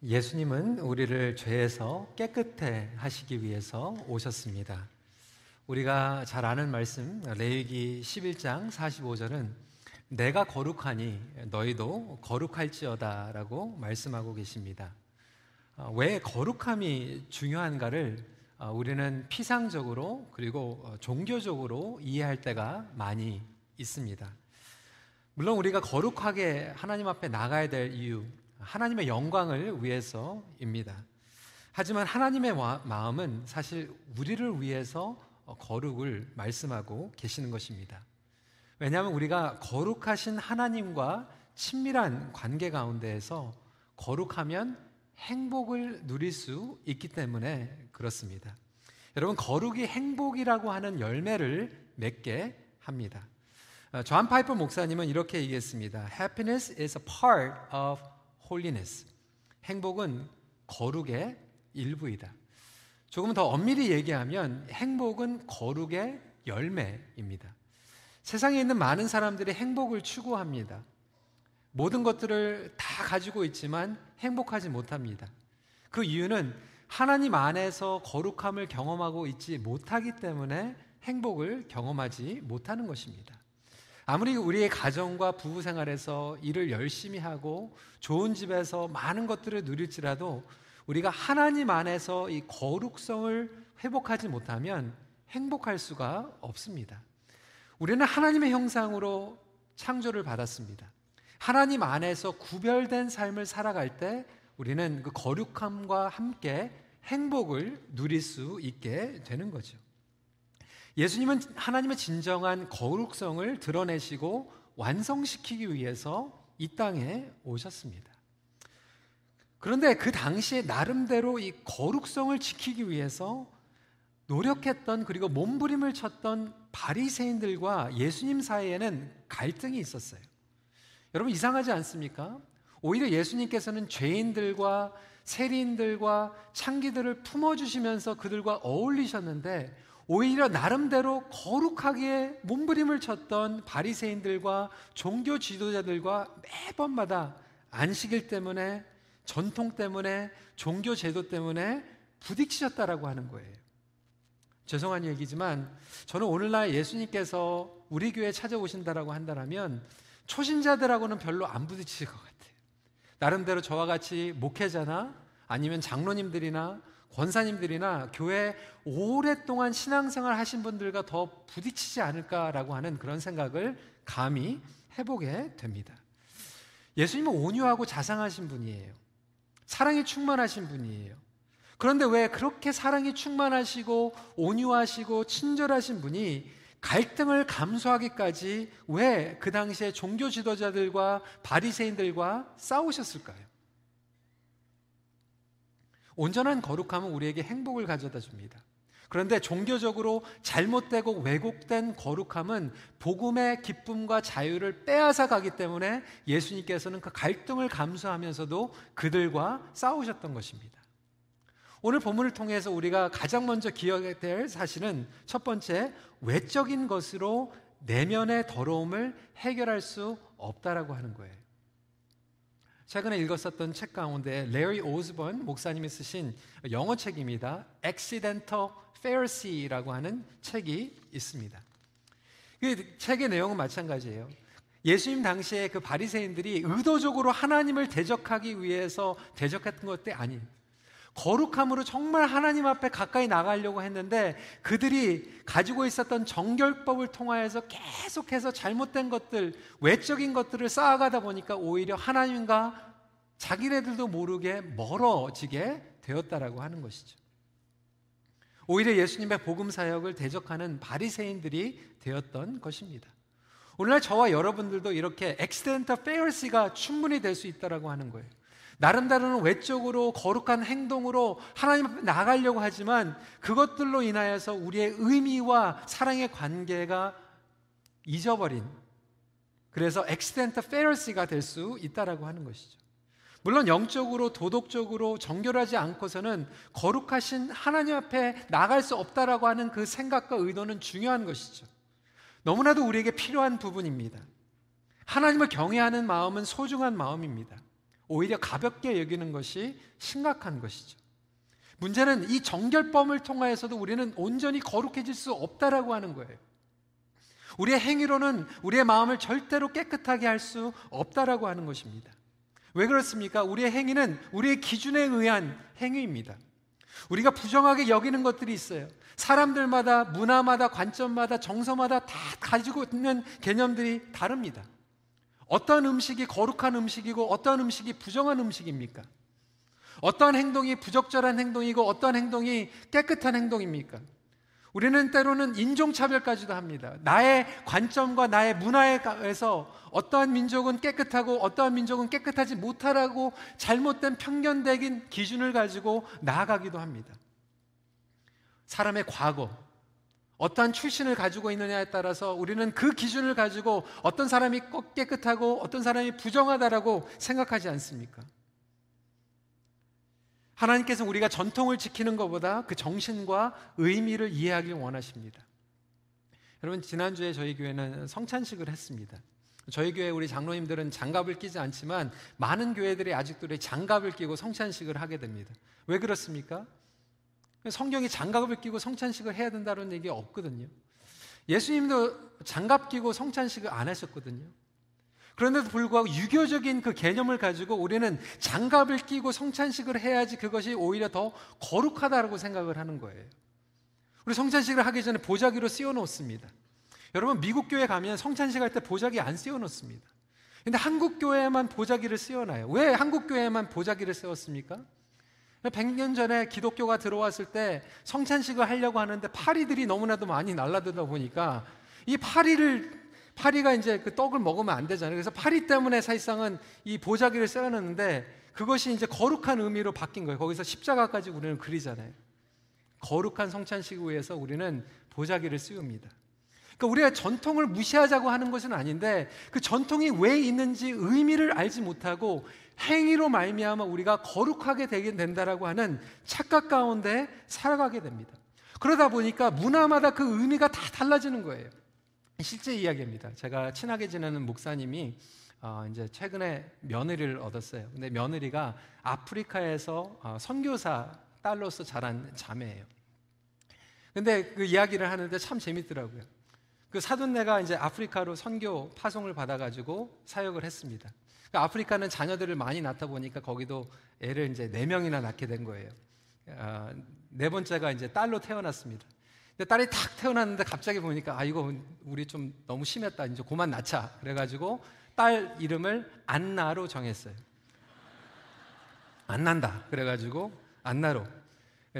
예수님은 우리를 죄에서 깨끗해 하시기 위해서 오셨습니다. 우리가 잘 아는 말씀 레위기 11장 45절은 내가 거룩하니 너희도 거룩할지어다라고 말씀하고 계십니다. 어, 왜 거룩함이 중요한가를 어, 우리는 피상적으로 그리고 어, 종교적으로 이해할 때가 많이 있습니다. 물론 우리가 거룩하게 하나님 앞에 나가야 될 이유 하나님의 영광을 위해서입니다. 하지만 하나님의 마음은 사실 우리를 위해서 거룩을 말씀하고 계시는 것입니다. 왜냐하면 우리가 거룩하신 하나님과 친밀한 관계 가운데에서 거룩하면 행복을 누릴 수 있기 때문에 그렇습니다. 여러분, 거룩이 행복이라고 하는 열매를 맺게 합니다. 존 파이퍼 목사님은 이렇게 얘기했습니다. Happiness is a part of holiness. 행복은 거룩의 일부이다. 조금 더 엄밀히 얘기하면 행복은 거룩의 열매입니다. 세상에 있는 많은 사람들이 행복을 추구합니다. 모든 것들을 다 가지고 있지만 행복하지 못합니다. 그 이유는 하나님 안에서 거룩함을 경험하고 있지 못하기 때문에 행복을 경험하지 못하는 것입니다. 아무리 우리의 가정과 부부 생활에서 일을 열심히 하고 좋은 집에서 많은 것들을 누릴지라도 우리가 하나님 안에서 이 거룩성을 회복하지 못하면 행복할 수가 없습니다. 우리는 하나님의 형상으로 창조를 받았습니다. 하나님 안에서 구별된 삶을 살아갈 때 우리는 그 거룩함과 함께 행복을 누릴 수 있게 되는 거죠. 예수님은 하나님의 진정한 거룩성을 드러내시고 완성시키기 위해서 이 땅에 오셨습니다. 그런데 그 당시에 나름대로 이 거룩성을 지키기 위해서 노력했던 그리고 몸부림을 쳤던 바리새인들과 예수님 사이에는 갈등이 있었어요. 여러분 이상하지 않습니까? 오히려 예수님께서는 죄인들과 세리인들과 창기들을 품어주시면서 그들과 어울리셨는데 오히려 나름대로 거룩하게 몸부림을 쳤던 바리새인들과 종교 지도자들과 매번마다 안식일 때문에 전통 때문에 종교 제도 때문에 부딪히셨다라고 하는 거예요. 죄송한 얘기지만 저는 오늘날 예수님께서 우리 교회에 찾아오신다라고 한다면 초신자들하고는 별로 안 부딪히실 것 같아요. 나름대로 저와 같이 목회자나 아니면 장로님들이나 권사님들이나 교회 오랫동안 신앙생활 하신 분들과 더 부딪히지 않을까라고 하는 그런 생각을 감히 해보게 됩니다. 예수님은 온유하고 자상하신 분이에요. 사랑이 충만하신 분이에요. 그런데 왜 그렇게 사랑이 충만하시고 온유하시고 친절하신 분이 갈등을 감수하기까지 왜 그 당시에 종교 지도자들과 바리새인들과 싸우셨을까요? 온전한 거룩함은 우리에게 행복을 가져다 줍니다. 그런데 종교적으로 잘못되고 왜곡된 거룩함은 복음의 기쁨과 자유를 빼앗아 가기 때문에 예수님께서는 그 갈등을 감수하면서도 그들과 싸우셨던 것입니다. 오늘 본문을 통해서 우리가 가장 먼저 기억해야 될 사실은 첫 번째, 외적인 것으로 내면의 더러움을 해결할 수 없다라고 하는 거예요. 최근에 읽었었던 책 가운데 레리 오즈번 목사님이 쓰신 영어 책입니다. Accidental Pharisee라고 하는 책이 있습니다. 그 책의 내용은 마찬가지예요. 예수님 당시에 그 바리새인들이 의도적으로 하나님을 대적하기 위해서 대적했던 것도 아니에요. 거룩함으로 정말 하나님 앞에 가까이 나가려고 했는데 그들이 가지고 있었던 정결법을 통하여서 계속해서 잘못된 것들, 외적인 것들을 쌓아가다 보니까 오히려 하나님과 자기네들도 모르게 멀어지게 되었다라고 하는 것이죠. 오히려 예수님의 복음 사역을 대적하는 바리새인들이 되었던 것입니다. 오늘날 저와 여러분들도 이렇게 엑스텐터 페어시가 충분히 될 수 있다라고 하는 거예요. 나름대로는 외적으로 거룩한 행동으로 하나님 앞에 나가려고 하지만 그것들로 인하여서 우리의 의미와 사랑의 관계가 잊어버린 그래서 엑스텐터 페러시가 될 수 있다라고 하는 것이죠. 물론 영적으로 도덕적으로 정결하지 않고서는 거룩하신 하나님 앞에 나갈 수 없다라고 하는 그 생각과 의도는 중요한 것이죠. 너무나도 우리에게 필요한 부분입니다. 하나님을 경외하는 마음은 소중한 마음입니다. 오히려 가볍게 여기는 것이 심각한 것이죠. 문제는 이 정결범을 통하여서도 우리는 온전히 거룩해질 수 없다라고 하는 거예요. 우리의 행위로는 우리의 마음을 절대로 깨끗하게 할 수 없다라고 하는 것입니다. 왜 그렇습니까? 우리의 행위는 우리의 기준에 의한 행위입니다. 우리가 부정하게 여기는 것들이 있어요. 사람들마다, 문화마다, 관점마다, 정서마다 다 가지고 있는 개념들이 다릅니다. 어떤 음식이 거룩한 음식이고 어떤 음식이 부정한 음식입니까? 어떤 행동이 부적절한 행동이고 어떤 행동이 깨끗한 행동입니까? 우리는 때로는 인종차별까지도 합니다. 나의 관점과 나의 문화에서 어떠한 민족은 깨끗하고 어떠한 민족은 깨끗하지 못하라고 잘못된 편견된 기준을 가지고 나아가기도 합니다. 사람의 과거, 어떠한 출신을 가지고 있느냐에 따라서 우리는 그 기준을 가지고 어떤 사람이 꼭 깨끗하고 어떤 사람이 부정하다라고 생각하지 않습니까? 하나님께서 우리가 전통을 지키는 것보다 그 정신과 의미를 이해하길 원하십니다. 여러분 지난주에 저희 교회는 성찬식을 했습니다. 저희 교회 우리 장로님들은 장갑을 끼지 않지만 많은 교회들이 아직도 장갑을 끼고 성찬식을 하게 됩니다. 왜 그렇습니까? 성경이 장갑을 끼고 성찬식을 해야 된다는 얘기 없거든요. 예수님도 장갑 끼고 성찬식을 안 하셨거든요. 그런데도 불구하고 유교적인 그 개념을 가지고 우리는 장갑을 끼고 성찬식을 해야지 그것이 오히려 더 거룩하다고 생각을 하는 거예요. 우리 성찬식을 하기 전에 보자기로 씌워 놓습니다. 여러분 미국 교회 가면 성찬식 할 때 보자기 안 씌워 놓습니다. 근데 한국 교회에만 보자기를 씌워 놔요. 왜 한국 교회에만 보자기를 세웠습니까? 100년 전에 기독교가 들어왔을 때 성찬식을 하려고 하는데 파리들이 너무나도 많이 날라들다 보니까 이 파리를 파리가 이제 그 떡을 먹으면 안 되잖아요. 그래서 파리 때문에 사실상은 이 보자기를 세워놨는데 그것이 이제 거룩한 의미로 바뀐 거예요. 거기서 십자가까지 우리는 그리잖아요. 거룩한 성찬식을 위해서 우리는 보자기를 씌웁니다. 그러니까 우리가 전통을 무시하자고 하는 것은 아닌데 그 전통이 왜 있는지 의미를 알지 못하고 행위로 말미암아 우리가 거룩하게 되게 된다라고 하는 착각 가운데 살아가게 됩니다. 그러다 보니까 문화마다 그 의미가 다 달라지는 거예요. 실제 이야기입니다. 제가 친하게 지내는 목사님이 어, 이제 최근에 며느리를 얻었어요. 근데 며느리가 아프리카에서 어, 선교사 딸로서 자란 자매예요. 근데 그 이야기를 하는데 참 재밌더라고요. 그 사돈네가 이제 아프리카로 선교 파송을 받아가지고 사역을 했습니다. 그 아프리카는 자녀들을 많이 낳다 보니까 거기도 애를 이제 네 명이나 낳게 된 거예요. 어, 네 번째가 이제 딸로 태어났습니다. 근데 딸이 탁 태어났는데 갑자기 보니까 아 이거 우리 좀 너무 심했다. 이제 그만 낳자. 그래가지고 딸 이름을 안나로 정했어요. 안 난다. 그래가지고 안나로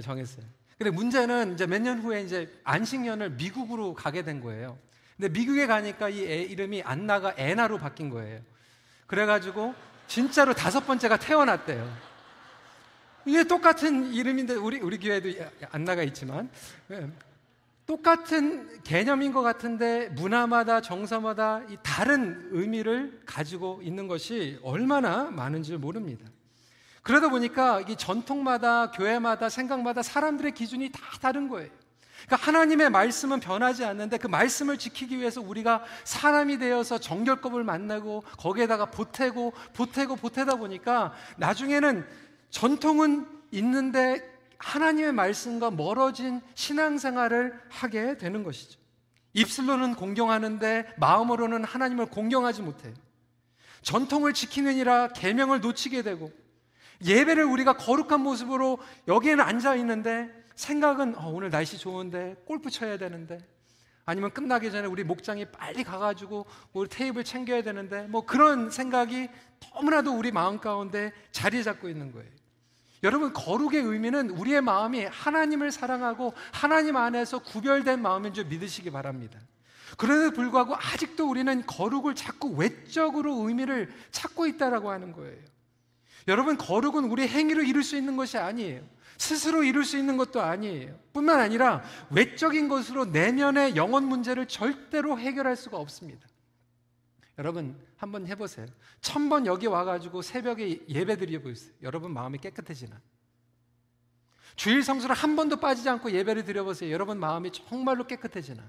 정했어요. 근데 문제는 이제 몇 년 후에 이제 안식년을 미국으로 가게 된 거예요. 근데 미국에 가니까 이 애 이름이 안나가 애나로 바뀐 거예요. 그래가지고 진짜로 다섯 번째가 태어났대요. 이게 똑같은 이름인데 우리 우리 교회도 안나가 있지만 예. 똑같은 개념인 것 같은데 문화마다 정서마다 이 다른 의미를 가지고 있는 것이 얼마나 많은지 모릅니다. 그러다 보니까 이 전통마다 교회마다 생각마다 사람들의 기준이 다 다른 거예요. 그러니까 하나님의 말씀은 변하지 않는데 그 말씀을 지키기 위해서 우리가 사람이 되어서 정결법을 만나고 거기에다가 보태고 보태고 보태다 보니까 나중에는 전통은 있는데 하나님의 말씀과 멀어진 신앙생활을 하게 되는 것이죠. 입술로는 공경하는데 마음으로는 하나님을 공경하지 못해요. 전통을 지키느니라 계명을 놓치게 되고 예배를 우리가 거룩한 모습으로 여기에는 앉아 있는데 생각은 어, 오늘 날씨 좋은데 골프 쳐야 되는데 아니면 끝나기 전에 우리 목장이 빨리 가가지고 우리 테이블 챙겨야 되는데 뭐 그런 생각이 너무나도 우리 마음 가운데 자리 잡고 있는 거예요. 여러분, 거룩의 의미는 우리의 마음이 하나님을 사랑하고 하나님 안에서 구별된 마음인 줄 믿으시기 바랍니다. 그런데도 불구하고 아직도 우리는 거룩을 자꾸 외적으로 의미를 찾고 있다라고 하는 거예요. 여러분, 거룩은 우리 행위로 이룰 수 있는 것이 아니에요. 스스로 이룰 수 있는 것도 아니에요. 뿐만 아니라 외적인 것으로 내면의 영혼 문제를 절대로 해결할 수가 없습니다. 여러분 한번 해보세요. 천 번 여기 와가지고 새벽에 예배 드려 보세요. 여러분 마음이 깨끗해지나? 주일 성수를 한 번도 빠지지 않고 예배를 드려보세요. 여러분 마음이 정말로 깨끗해지나?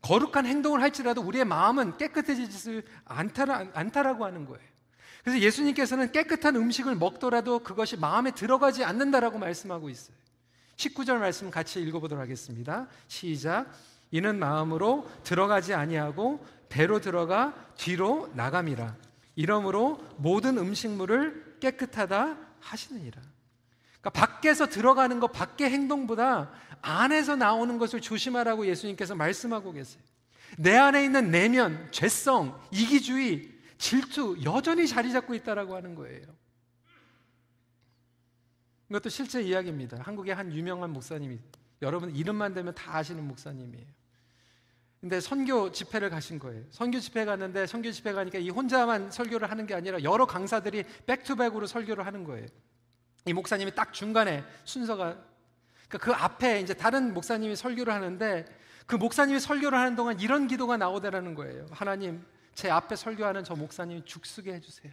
거룩한 행동을 할지라도 우리의 마음은 깨끗해지지 않다라, 않다라고 하는 거예요. 그래서 예수님께서는 깨끗한 음식을 먹더라도 그것이 마음에 들어가지 않는다라고 말씀하고 있어요. 19절 말씀 같이 읽어보도록 하겠습니다. 시작. 이는 마음으로 들어가지 아니하고 배로 들어가 뒤로 나감이라. 이러므로 모든 음식물을 깨끗하다 하시느니라. 그러니까 밖에서 들어가는 것, 밖의 행동보다 안에서 나오는 것을 조심하라고 예수님께서 말씀하고 계세요. 내 안에 있는 내면, 죄성, 이기주의, 질투 여전히 자리 잡고 있다라고 하는 거예요. 이것도 실제 이야기입니다. 한국의 한 유명한 목사님이 여러분 이름만 되면 다 아시는 목사님이에요. 근데 선교 집회를 가신 거예요. 선교 집회 갔는데 선교 집회 가니까 이 혼자만 설교를 하는 게 아니라 여러 강사들이 백투백으로 설교를 하는 거예요. 이 목사님이 딱 중간에 순서가 그러니까 그 앞에 이제 다른 목사님이 설교를 하는데 그 목사님이 설교를 하는 동안 이런 기도가 나오더라는 거예요. 하나님, 제 앞에 설교하는 저 목사님이 죽쓰게 해주세요.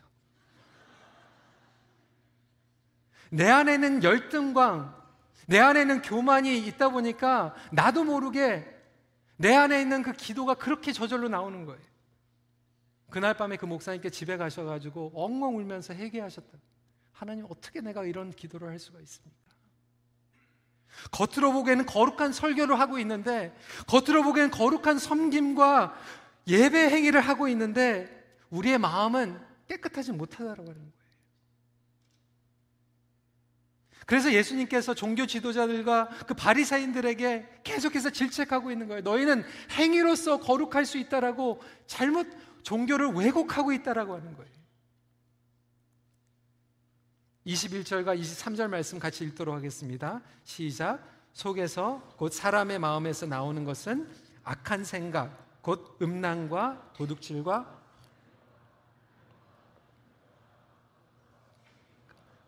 내 안에는 열등광, 내 안에는 교만이 있다 보니까 나도 모르게 내 안에 있는 그 기도가 그렇게 저절로 나오는 거예요. 그날 밤에 그 목사님께 집에 가셔가지고 엉엉 울면서 회개하셨다. 하나님 어떻게 내가 이런 기도를 할 수가 있습니까? 겉으로 보기에는 거룩한 설교를 하고 있는데 겉으로 보기에는 거룩한 섬김과 예배 행위를 하고 있는데 우리의 마음은 깨끗하지 못하다라고 하는 거예요. 그래서 예수님께서 종교 지도자들과 그 바리사인들에게 계속해서 질책하고 있는 거예요. 너희는 행위로서 거룩할 수 있다라고 잘못 종교를 왜곡하고 있다라고 하는 거예요. 21절과 23절 말씀 같이 읽도록 하겠습니다. 시작. 속에서 곧 사람의 마음에서 나오는 것은 악한 생각, 곧 음란과 도둑질과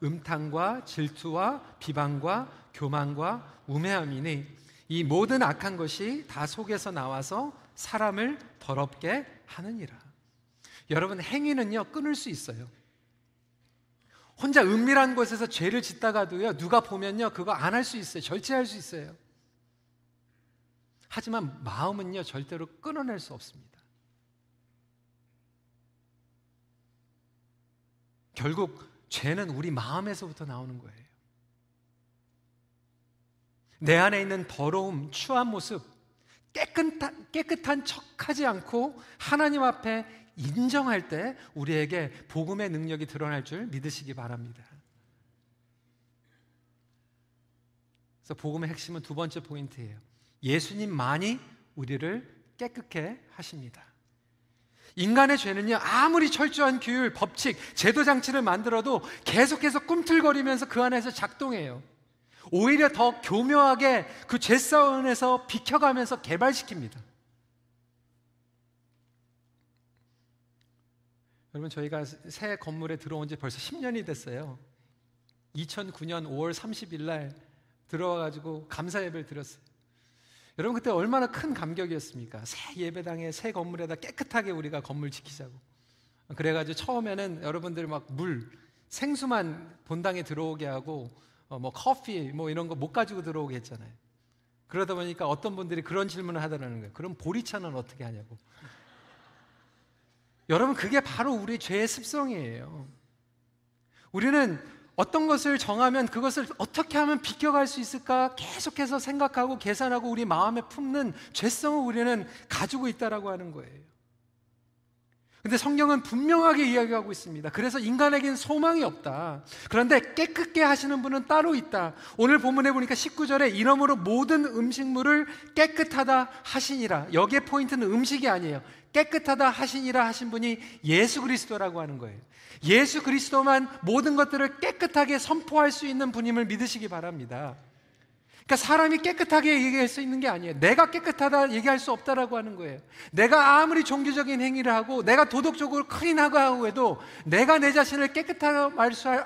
음탕과 질투와 비방과 교만과 우매함이니 이 모든 악한 것이 다 속에서 나와서 사람을 더럽게 하느니라. 여러분 행위는요 끊을 수 있어요. 혼자 은밀한 곳에서 죄를 짓다가도요 누가 보면요 그거 안 할 수 있어요. 절제할 수 있어요. 하지만 마음은요 절대로 끊어낼 수 없습니다. 결국 죄는 우리 마음에서부터 나오는 거예요. 내 안에 있는 더러움, 추한 모습, 깨끗한, 깨끗한 척하지 않고 하나님 앞에 인정할 때 우리에게 복음의 능력이 드러날 줄 믿으시기 바랍니다. 그래서 복음의 핵심은 두 번째 포인트예요. 예수님만이 우리를 깨끗게 하십니다. 인간의 죄는요, 아무리 철저한 규율, 법칙, 제도 장치를 만들어도 계속해서 꿈틀거리면서 그 안에서 작동해요. 오히려 더 교묘하게 그 죄싸움에서 비켜가면서 개발시킵니다. 여러분, 저희가 새 건물에 들어온 지 벌써 10년이 됐어요. 2009년 5월 30일 날 들어와가지고 감사 예배를 드렸어요. 여러분 그때 얼마나 큰 감격이었습니까? 새 예배당에 새 건물에다 깨끗하게 우리가 건물 지키자고. 그래가지고 처음에는 여러분들 막 물, 생수만 본당에 들어오게 하고 어, 뭐 커피 뭐 이런 거 못 가지고 들어오게 했잖아요. 그러다 보니까 어떤 분들이 그런 질문을 하더라는 거예요. 그럼 보리차는 어떻게 하냐고. 여러분 그게 바로 우리 죄의 습성이에요. 우리는 어떤 것을 정하면 그것을 어떻게 하면 비껴갈 수 있을까 계속해서 생각하고 계산하고 우리 마음에 품는 죄성을 우리는 가지고 있다라고 하는 거예요. 근데 성경은 분명하게 이야기하고 있습니다. 그래서 인간에겐 소망이 없다. 그런데 깨끗게 하시는 분은 따로 있다. 오늘 본문에 보니까 19절에 이러므로 모든 음식물을 깨끗하다 하시니라. 여기에 포인트는 음식이 아니에요. 깨끗하다 하시니라 하신 분이 예수 그리스도라고 하는 거예요. 예수 그리스도만 모든 것들을 깨끗하게 선포할 수 있는 분임을 믿으시기 바랍니다. 그러니까 사람이 깨끗하게 얘기할 수 있는 게 아니에요. 내가 깨끗하다 얘기할 수 없다라고 하는 거예요. 내가 아무리 종교적인 행위를 하고 내가 도덕적으로 클린하고 해도 내가 내 자신을 깨끗하게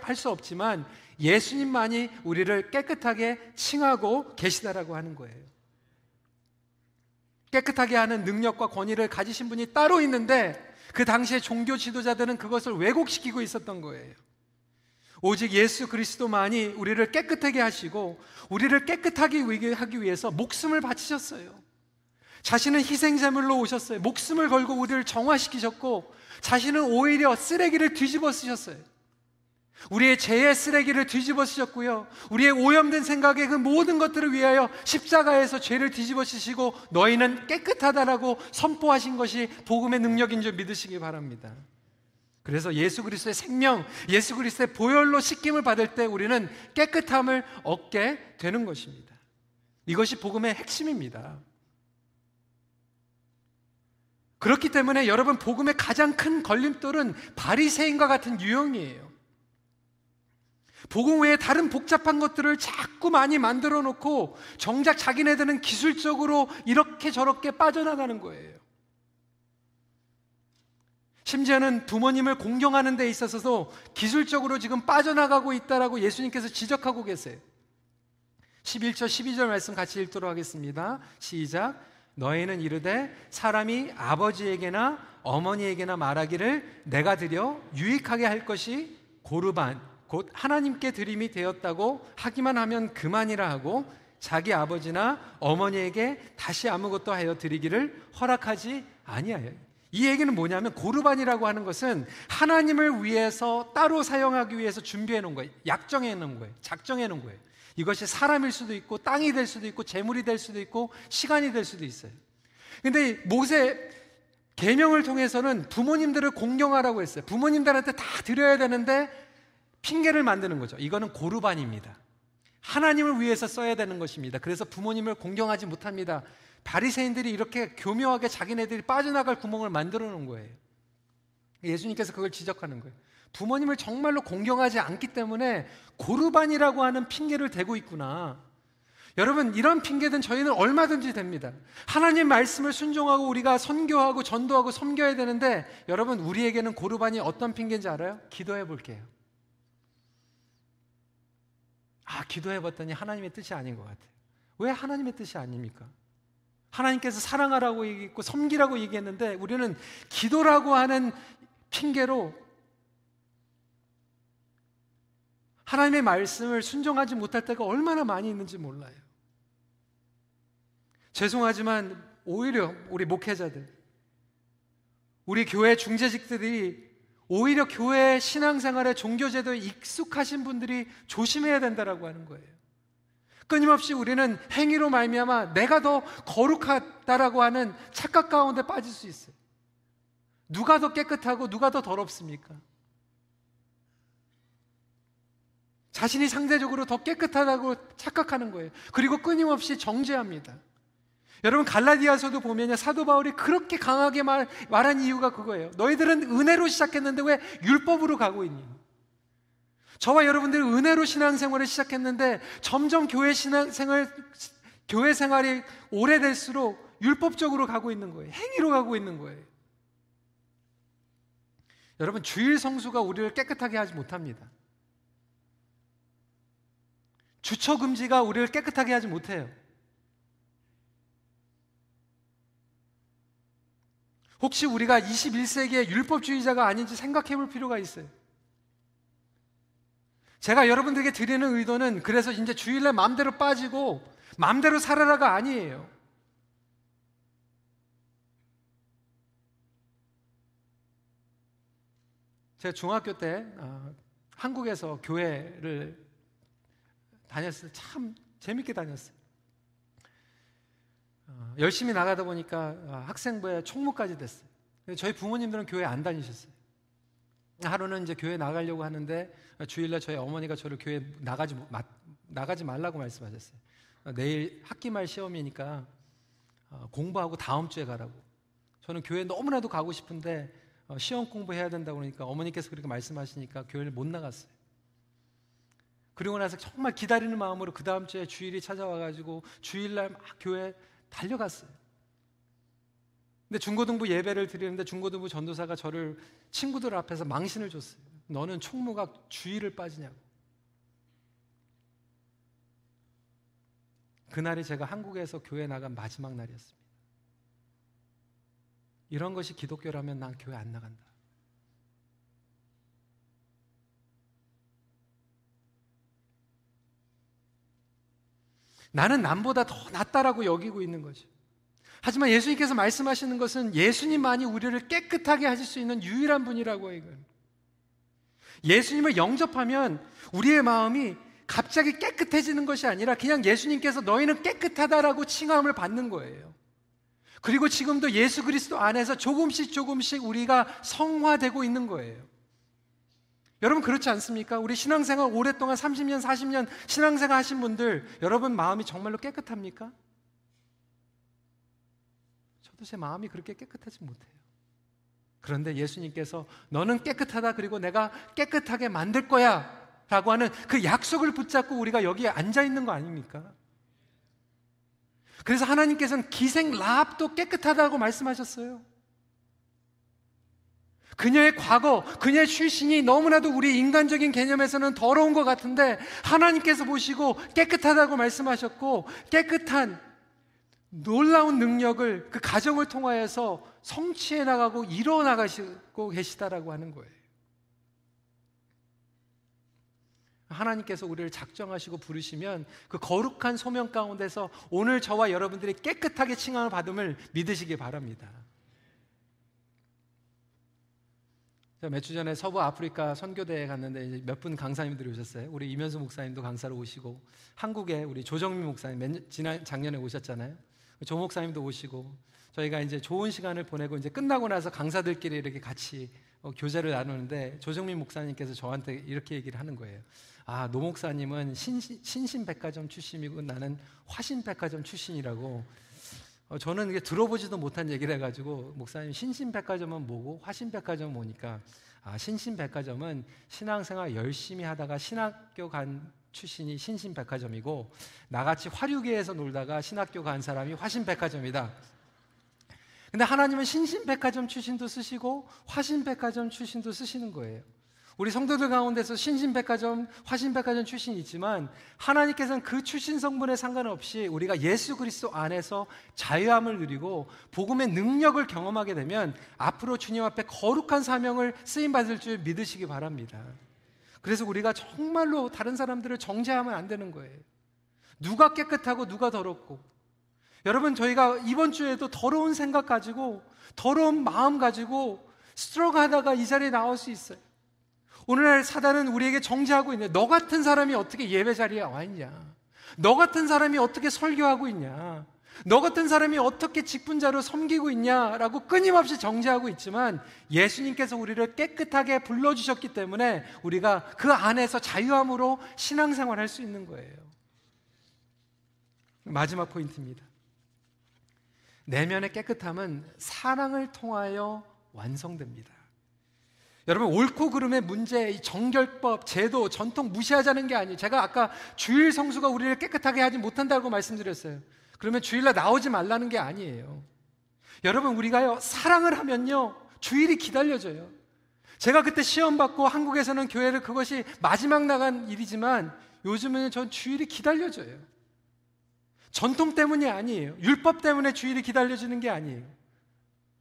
할수 없지만 예수님만이 우리를 깨끗하게 칭하고 계시다라고 하는 거예요. 깨끗하게 하는 능력과 권위를 가지신 분이 따로 있는데 그 당시에 종교 지도자들은 그것을 왜곡시키고 있었던 거예요. 오직 예수 그리스도만이 우리를 깨끗하게 하시고 우리를 깨끗하게 하기 위해서 목숨을 바치셨어요. 자신은 희생제물로 오셨어요. 목숨을 걸고 우리를 정화시키셨고 자신은 오히려 쓰레기를 뒤집어 쓰셨어요. 우리의 죄의 쓰레기를 뒤집어 쓰셨고요. 우리의 오염된 생각의 그 모든 것들을 위하여 십자가에서 죄를 뒤집어 쓰시고 너희는 깨끗하다라고 선포하신 것이 복음의 능력인 줄 믿으시기 바랍니다. 그래서 예수 그리스도의 생명, 예수 그리스도의 보혈로 씻김을 받을 때 우리는 깨끗함을 얻게 되는 것입니다. 이것이 복음의 핵심입니다. 그렇기 때문에 여러분 복음의 가장 큰 걸림돌은 바리새인과 같은 유형이에요. 복음 외에 다른 복잡한 것들을 자꾸 많이 만들어 놓고 정작 자기네들은 기술적으로 이렇게 저렇게 빠져나가는 거예요. 심지어는 부모님을 공경하는 데 있어서도 기술적으로 지금 빠져나가고 있다라고 예수님께서 지적하고 계세요. 11절 12절 말씀 같이 읽도록 하겠습니다. 시작. 너희는 이르되 사람이 아버지에게나 어머니에게나 말하기를 내가 드려 유익하게 할 것이 고르반 곧 하나님께 드림이 되었다고 하기만 하면 그만이라 하고 자기 아버지나 어머니에게 다시 아무것도 하여 드리기를 허락하지 아니하여. 이 얘기는 뭐냐면 고르반이라고 하는 것은 하나님을 위해서 따로 사용하기 위해서 준비해 놓은 거예요. 약정해 놓은 거예요. 작정해 놓은 거예요. 이것이 사람일 수도 있고 땅이 될 수도 있고 재물이 될 수도 있고 시간이 될 수도 있어요. 근데 모세 계명을 통해서는 부모님들을 공경하라고 했어요. 부모님들한테 다 드려야 되는데 핑계를 만드는 거죠. 이거는 고르반입니다. 하나님을 위해서 써야 되는 것입니다. 그래서 부모님을 공경하지 못합니다. 바리새인들이 이렇게 교묘하게 자기네들이 빠져나갈 구멍을 만들어 놓은 거예요. 예수님께서 그걸 지적하는 거예요. 부모님을 정말로 공경하지 않기 때문에 고르반이라고 하는 핑계를 대고 있구나. 여러분, 이런 핑계든 저희는 얼마든지 됩니다. 하나님 말씀을 순종하고 우리가 선교하고 전도하고 섬겨야 되는데 여러분, 우리에게는 고르반이 어떤 핑계인지 알아요? 기도해 볼게요. 아, 기도해 봤더니 하나님의 뜻이 아닌 것 같아요. 왜 하나님의 뜻이 아닙니까? 하나님께서 사랑하라고 얘기했고 섬기라고 얘기했는데 우리는 기도라고 하는 핑계로 하나님의 말씀을 순종하지 못할 때가 얼마나 많이 있는지 몰라요. 죄송하지만 오히려 우리 목회자들, 우리 교회 중재직들이 오히려 교회 신앙생활에 종교제도에 익숙하신 분들이 조심해야 된다라고 하는 거예요. 끊임없이 우리는 행위로 말미암아 내가 더 거룩하다라고 하는 착각 가운데 빠질 수 있어요. 누가 더 깨끗하고 누가 더 더럽습니까? 자신이 상대적으로 더 깨끗하다고 착각하는 거예요. 그리고 끊임없이 정죄합니다. 여러분 갈라디아서도 보면요 사도 바울이 그렇게 강하게 말, 말한 이유가 그거예요. 너희들은 은혜로 시작했는데 왜 율법으로 가고 있니? 저와 여러분들이 은혜로 신앙생활을 시작했는데 점점 교회 신앙생활 교회 생활이 오래될수록 율법적으로 가고 있는 거예요. 행위로 가고 있는 거예요. 여러분 주일 성수가 우리를 깨끗하게 하지 못합니다. 주처 금지가 우리를 깨끗하게 하지 못해요. 혹시 우리가 21세기의 율법주의자가 아닌지 생각해 볼 필요가 있어요. 제가 여러분들에게 드리는 의도는 그래서 이제 주일날 마음대로 빠지고 마음대로 살아라가 아니에요. 제가 중학교 때 어, 한국에서 교회를 다녔어요. 참 재밌게 다녔어요. 어, 열심히 나가다 보니까 어, 학생부에 총무까지 됐어요. 저희 부모님들은 교회 안 다니셨어요. 하루는 이제 교회 나가려고 하는데 주일날 저희 어머니가 저를 교회 나가지 나가지 말라고 말씀하셨어요. 어, 내일 학기 말 시험이니까 공부하고 다음 주에 가라고. 저는 교회 너무나도 가고 싶은데 시험 공부해야 된다고 그러니까 어머니께서 그렇게 말씀하시니까 교회를 못 나갔어요. 그리고 나서 정말 기다리는 마음으로 그 다음 주에 주일이 찾아와 가지고 주일날 막 교회 달려갔어요. 근데 중고등부 예배를 드리는데 중고등부 전도사가 저를 친구들 앞에서 망신을 줬어요. 너는 총무가 주의를 빠지냐고. 그날이 제가 한국에서 교회 나간 마지막 날이었습니다. 이런 것이 기독교라면 난 교회 안 나간다. 나는 남보다 더 낫다라고 여기고 있는 거죠. 하지만 예수님께서 말씀하시는 것은 예수님만이 우리를 깨끗하게 하실 수 있는 유일한 분이라고 해요. 예수님을 영접하면 우리의 마음이 갑자기 깨끗해지는 것이 아니라 그냥 예수님께서 너희는 깨끗하다라고 칭함을 받는 거예요. 그리고 지금도 예수 그리스도 안에서 조금씩 조금씩 우리가 성화되고 있는 거예요. 여러분 그렇지 않습니까? 우리 신앙생활 오랫동안 30년, 40년 신앙생활 하신 분들 여러분 마음이 정말로 깨끗합니까? 저도 제 마음이 그렇게 깨끗하지 못해요. 그런데 예수님께서 너는 깨끗하다 그리고 내가 깨끗하게 만들 거야 라고 하는 그 약속을 붙잡고 우리가 여기에 앉아 있는 거 아닙니까? 그래서 하나님께서는 기생 라합도 깨끗하다고 말씀하셨어요. 그녀의 과거, 그녀의 출신이 너무나도 우리 인간적인 개념에서는 더러운 것 같은데 하나님께서 보시고 깨끗하다고 말씀하셨고 깨끗한 놀라운 능력을 그 가정을 통하여서 성취해 나가고 이뤄 나가시고 계시다라고 하는 거예요. 하나님께서 우리를 작정하시고 부르시면 그 거룩한 소명 가운데서 오늘 저와 여러분들이 깨끗하게 칭함을 받음을 믿으시기 바랍니다. 몇 주 전에 서부 아프리카 선교대에 갔는데 몇 분 강사님들이 오셨어요. 우리 이면수 목사님도 강사로 오시고 한국에 우리 조정민 목사님 지난 작년에 오셨잖아요. 조 목사님도 오시고 저희가 이제 좋은 시간을 보내고 이제 끝나고 나서 강사들끼리 이렇게 같이 어, 교제를 나누는데 조정민 목사님께서 저한테 이렇게 얘기를 하는 거예요. 아, 노 목사님은 신신, 신신 백화점 출신이고 나는 화신 백화점 출신이라고 어, 저는 이게 들어보지도 못한 얘기를 해가지고 목사님 신신 백화점은 뭐고 화신 백화점은 뭐니까 아, 신신 백화점은 신앙생활 열심히 하다가 신학교 간 출신이 신신백화점이고 나같이 화류계에서 놀다가 신학교 간 사람이 화신백화점이다. 근데 하나님은 신신백화점 출신도 쓰시고 화신백화점 출신도 쓰시는 거예요. 우리 성도들 가운데서 신신백화점, 화신백화점 출신이 있지만 하나님께서는 그 출신 성분에 상관없이 우리가 예수 그리스도 안에서 자유함을 누리고 복음의 능력을 경험하게 되면 앞으로 주님 앞에 거룩한 사명을 쓰임 받을 줄 믿으시기 바랍니다. 그래서 우리가 정말로 다른 사람들을 정죄하면 안 되는 거예요. 누가 깨끗하고 누가 더럽고 여러분 저희가 이번 주에도 더러운 생각 가지고 더러운 마음 가지고 스트로크 하다가 이 자리에 나올 수 있어요. 오늘날 사단은 우리에게 정지하고 있네. 너 같은 사람이 어떻게 예배 자리에 와 있냐? 너 같은 사람이 어떻게 설교하고 있냐? 너 같은 사람이 어떻게 직분자로 섬기고 있냐라고 끊임없이 정지하고 있지만 예수님께서 우리를 깨끗하게 불러주셨기 때문에 우리가 그 안에서 자유함으로 신앙생활 할 수 있는 거예요. 마지막 포인트입니다. 내면의 깨끗함은 사랑을 통하여 완성됩니다. 여러분 옳고 그름의 문제, 정결법, 제도, 전통 무시하자는 게 아니에요. 제가 아까 주일 성수가 우리를 깨끗하게 하지 못한다고 말씀드렸어요. 그러면 주일날 나오지 말라는 게 아니에요. 여러분 우리가요 사랑을 하면요 주일이 기다려져요. 제가 그때 시험 받고 한국에서는 교회를 그것이 마지막 나간 일이지만 요즘은 전 주일이 기다려져요. 전통 때문이 아니에요. 율법 때문에 주일이 기다려지는 게 아니에요.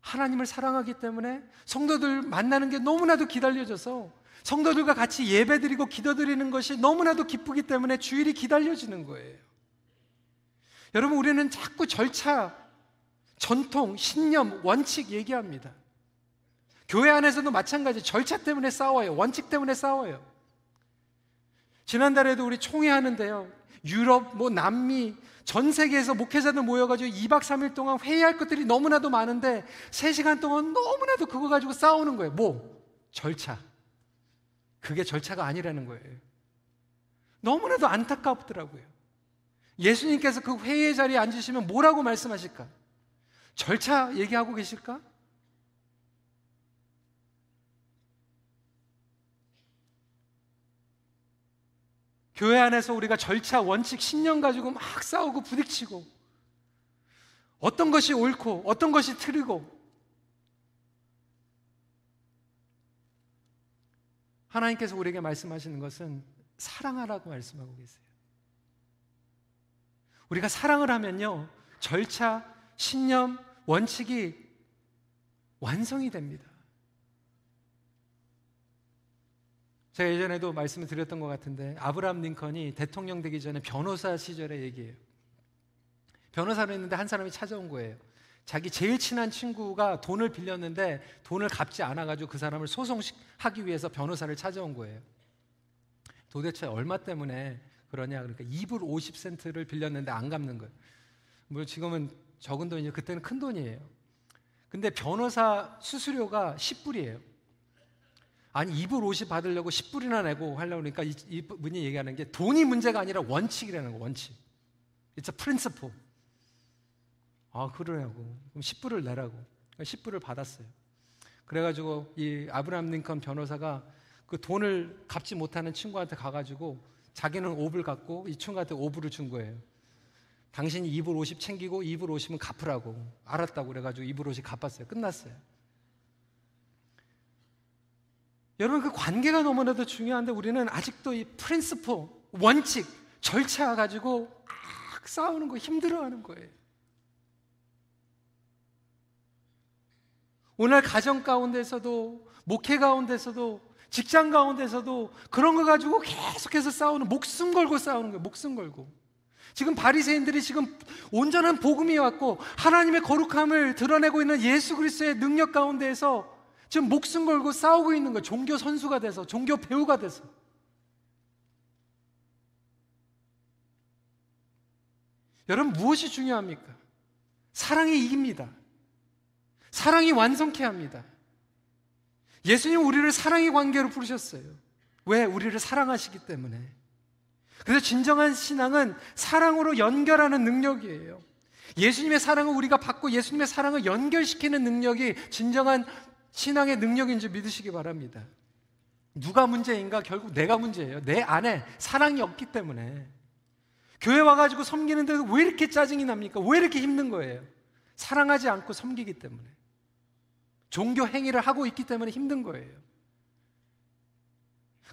하나님을 사랑하기 때문에 성도들 만나는 게 너무나도 기다려져서 성도들과 같이 예배드리고 기도드리는 것이 너무나도 기쁘기 때문에 주일이 기다려지는 거예요. 여러분, 우리는 자꾸 절차, 전통, 신념, 원칙 얘기합니다. 교회 안에서도 마찬가지 절차 때문에 싸워요. 원칙 때문에 싸워요. 지난달에도 우리 총회 하는데요. 유럽, 뭐 남미, 전 세계에서 목회자들 모여가지고 2박 3일 동안 회의할 것들이 너무나도 많은데 3시간 동안 너무나도 그거 가지고 싸우는 거예요. 뭐? 절차. 그게 절차가 아니라는 거예요. 너무나도 안타깝더라고요. 예수님께서 그 회의의 자리에 앉으시면 뭐라고 말씀하실까? 절차 얘기하고 계실까? 교회 안에서 우리가 절차, 원칙, 신념 가지고 막 싸우고 부딪히고 어떤 것이 옳고 어떤 것이 틀리고 하나님께서 우리에게 말씀하시는 것은 사랑하라고 말씀하고 계세요. 우리가 사랑을 하면요, 절차, 신념, 원칙이 완성이 됩니다. 제가 예전에도 말씀을 드렸던 것 같은데 아브라함 링컨이 대통령 되기 전에 변호사 시절의 얘기예요. 변호사로 했는데 한 사람이 찾아온 거예요. 자기 제일 친한 친구가 돈을 빌렸는데 돈을 갚지 않아가지고 그 사람을 소송하기 위해서 변호사를 찾아온 거예요. 도대체 얼마 때문에 그러냐? 그러니까 2불 50센트를 빌렸는데 안 갚는 거예요. 뭐 지금은 적은 돈이죠. 그때는 큰 돈이에요. 근데 변호사 수수료가 10불이에요. 아니 2불 50 받으려고 10불이나 내고 하려고 그러니까 이, 분이 얘기하는 게 돈이 문제가 아니라 원칙이라는 거 원칙. It's a principle. 아, 그러냐고. 그럼 10불을 내라고. 10불을 그러니까 받았어요. 그래가지고 이 아브라함 링컨 변호사가 그 돈을 갚지 못하는 친구한테 가가지고 자기는 5불 갖고 이 친구한테 5불을 준 거예요. 당신이 2불 50 챙기고 2불 50은 갚으라고. 알았다고 그래가지고 2불 50 갚았어요. 끝났어요. 여러분 그 관계가 너무나도 중요한데 우리는 아직도 이 프린스포, 원칙, 절차 가지고 막 싸우는 거 힘들어하는 거예요. 오늘 가정 가운데서도 목회 가운데서도 직장 가운데서도 그런 거 가지고 계속해서 싸우는 목숨 걸고 싸우는 거예요. 목숨 걸고. 지금 바리새인들이 지금 온전한 복음이 왔고 하나님의 거룩함을 드러내고 있는 예수 그리스도의 능력 가운데에서 지금 목숨 걸고 싸우고 있는 거예요. 종교 선수가 돼서 종교 배우가 돼서. 여러분 무엇이 중요합니까? 사랑이 이깁니다. 사랑이 완성케 합니다. 예수님 우리를 사랑의 관계로 부르셨어요. 왜? 우리를 사랑하시기 때문에. 그래서 진정한 신앙은 사랑으로 연결하는 능력이에요. 예수님의 사랑을 우리가 받고 예수님의 사랑을 연결시키는 능력이 진정한 신앙의 능력인 줄 믿으시기 바랍니다. 누가 문제인가? 결국 내가 문제예요. 내 안에 사랑이 없기 때문에. 교회 와가지고 섬기는데도 왜 이렇게 짜증이 납니까? 왜 이렇게 힘든 거예요? 사랑하지 않고 섬기기 때문에. 종교 행위를 하고 있기 때문에 힘든 거예요.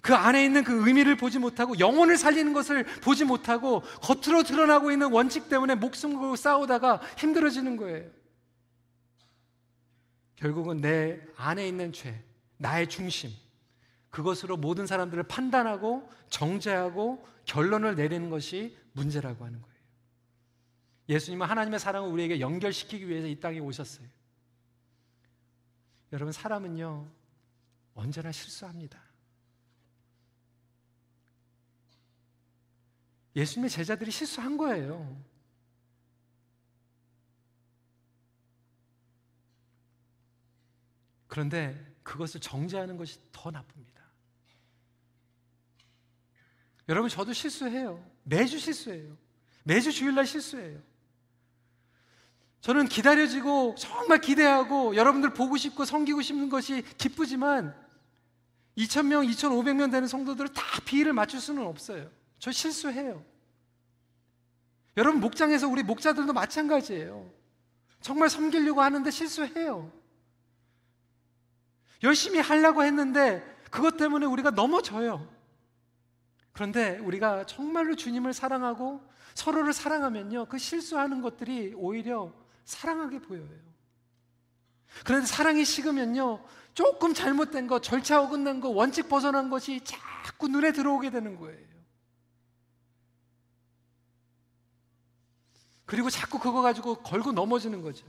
그 안에 있는 그 의미를 보지 못하고 영혼을 살리는 것을 보지 못하고 겉으로 드러나고 있는 원칙 때문에 목숨 걸고 싸우다가 힘들어지는 거예요. 결국은 내 안에 있는 죄, 나의 중심, 그것으로 모든 사람들을 판단하고 정죄하고 결론을 내리는 것이 문제라고 하는 거예요. 예수님은 하나님의 사랑을 우리에게 연결시키기 위해서 이 땅에 오셨어요. 여러분, 사람은요, 언제나 실수합니다. 예수님의 제자들이 실수한 거예요. 그런데 그것을 정죄하는 것이 더 나쁩니다. 여러분, 저도 실수해요. 매주 실수해요. 매주 주일날 실수해요. 저는 기다려지고 정말 기대하고 여러분들 보고 싶고 섬기고 싶은 것이 기쁘지만 2,000명, 2,500명 되는 성도들을 다 비위를 맞출 수는 없어요. 저 실수해요. 여러분 목장에서 우리 목자들도 마찬가지예요. 정말 섬기려고 하는데 실수해요. 열심히 하려고 했는데 그것 때문에 우리가 넘어져요. 그런데 우리가 정말로 주님을 사랑하고 서로를 사랑하면요. 그 실수하는 것들이 오히려 사랑하게 보여요. 그런데 사랑이 식으면요. 조금 잘못된 거, 절차 어긋난 거, 원칙 벗어난 것이 자꾸 눈에 들어오게 되는 거예요. 그리고 자꾸 그거 가지고 걸고 넘어지는 거죠.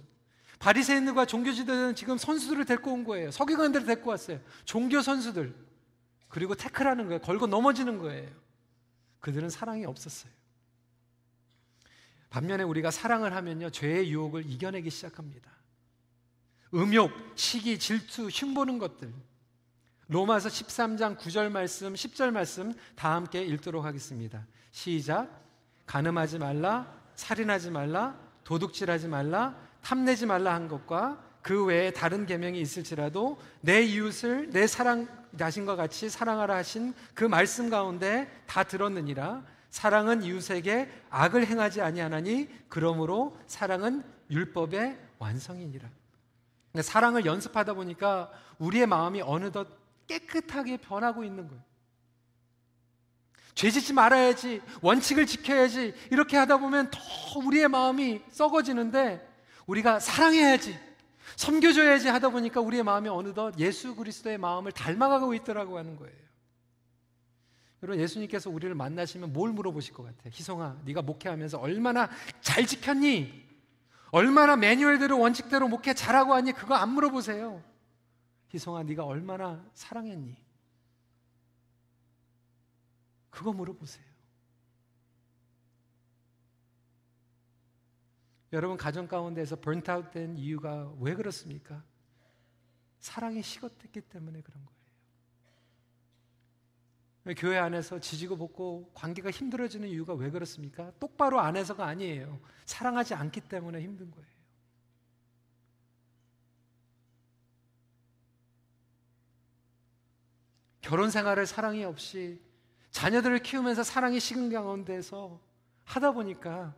바리새인들과 종교지도는 지금 선수들을 데리고 온 거예요. 서기관들을 데리고 왔어요. 종교 선수들. 그리고 태클하는 거예요. 걸고 넘어지는 거예요. 그들은 사랑이 없었어요. 반면에 우리가 사랑을 하면요, 죄의 유혹을 이겨내기 시작합니다. 음욕, 시기, 질투, 흉보는 것들. 로마서 13장 9절 말씀, 10절 말씀 다 함께 읽도록 하겠습니다. 시작. 가늠하지 말라, 살인하지 말라, 도둑질하지 말라, 탐내지 말라 한 것과 그 외에 다른 계명이 있을지라도 내 이웃을 내 사랑 자신과 같이 사랑하라 하신 그 말씀 가운데 다 들었느니라 사랑은 이웃에게 악을 행하지 아니하나니 그러므로 사랑은 율법의 완성이니라. 사랑을 연습하다 보니까 우리의 마음이 어느덧 깨끗하게 변하고 있는 거예요. 죄 짓지 말아야지, 원칙을 지켜야지, 이렇게 하다 보면 더 우리의 마음이 썩어지는데 우리가 사랑해야지, 섬겨줘야지 하다 보니까 우리의 마음이 어느덧 예수 그리스도의 마음을 닮아가고 있더라고 하는 거예요. 여러분 예수님께서 우리를 만나시면 뭘 물어보실 것 같아요? 희성아, 네가 목회하면서 얼마나 잘 지켰니? 얼마나 매뉴얼대로 원칙대로 목회 잘하고 하니 그거 안 물어보세요. 희송아, 네가 얼마나 사랑했니? 그거 물어보세요. 여러분 가정 가운데서 번트아웃 된 이유가 왜 그렇습니까? 사랑이 식었기 때문에 그런 거예요. 교회 안에서 지지고 볶고 관계가 힘들어지는 이유가 왜 그렇습니까? 똑바로 안 해서가 아니에요. 사랑하지 않기 때문에 힘든 거예요. 결혼 생활을 사랑이 없이 자녀들을 키우면서 사랑이 식은 가운데서 하다 보니까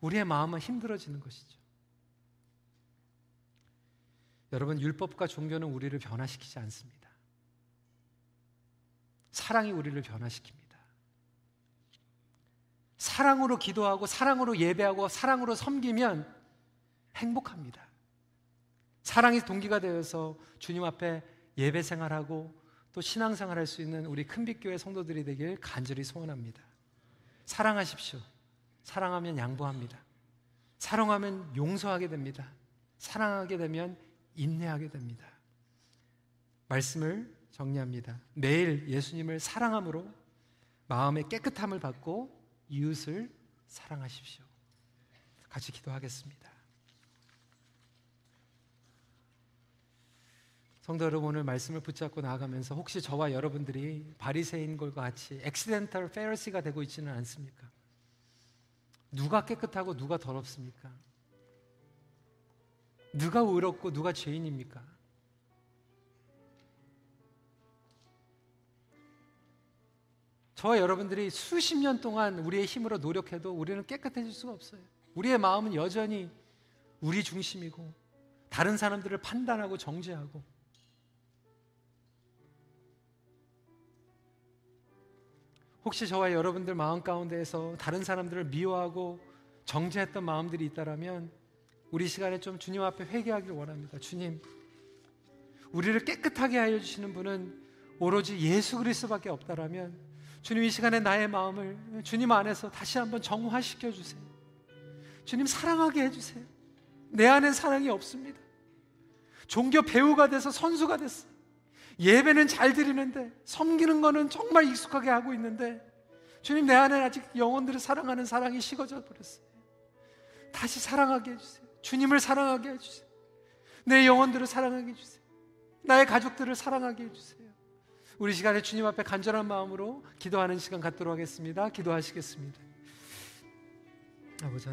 우리의 마음은 힘들어지는 것이죠. 여러분, 율법과 종교는 우리를 변화시키지 않습니다. 사랑이 우리를 변화시킵니다. 사랑으로 기도하고, 사랑으로 예배하고, 사랑으로 섬기면 행복합니다. 사랑이 동기가 되어서 주님 앞에 예배 생활하고 또 신앙 생활 할 수 있는 우리 큰빛교회 성도들이 되길 간절히 소원합니다. 사랑하십시오. 사랑하면 양보합니다. 사랑하면 용서하게 됩니다. 사랑하게 되면 인내하게 됩니다. 말씀을 정리합니다. 매일 예수님을 사랑함으로 마음의 깨끗함을 받고 이웃을 사랑하십시오. 같이 기도하겠습니다. 성도 여러분 오늘 말씀을 붙잡고 나아가면서 혹시 저와 여러분들이 바리새인들과 같이 accidental Pharisee가 되고 있지는 않습니까? 누가 깨끗하고 누가 더럽습니까? 누가 의롭고 누가 죄인입니까? 저와 여러분들이 수십 년 동안 우리의 힘으로 노력해도 우리는 깨끗해질 수가 없어요. 우리의 마음은 여전히 우리 중심이고 다른 사람들을 판단하고 정죄하고 혹시 저와 여러분들 마음 가운데에서 다른 사람들을 미워하고 정죄했던 마음들이 있다라면 우리 시간에 좀 주님 앞에 회개하기를 원합니다. 주님, 우리를 깨끗하게 하여 주시는 분은 오로지 예수 그리스도밖에 없다라면 주님 이 시간에 나의 마음을 주님 안에서 다시 한번 정화시켜 주세요. 주님 사랑하게 해 주세요. 내 안에 사랑이 없습니다. 종교 배우가 돼서 선수가 됐어. 예배는 잘 드리는데 섬기는 거는 정말 익숙하게 하고 있는데 주님 내 안에 아직 영혼들을 사랑하는 사랑이 식어져 버렸어요. 다시 사랑하게 해주세요. 주님을 사랑하게 해주세요. 내 영혼들을 사랑하게 해주세요. 나의 가족들을 사랑하게 해주세요. 우리 시간에 주님 앞에 간절한 마음으로 기도하는 시간 갖도록 하겠습니다. 기도하시겠습니다. 아버지.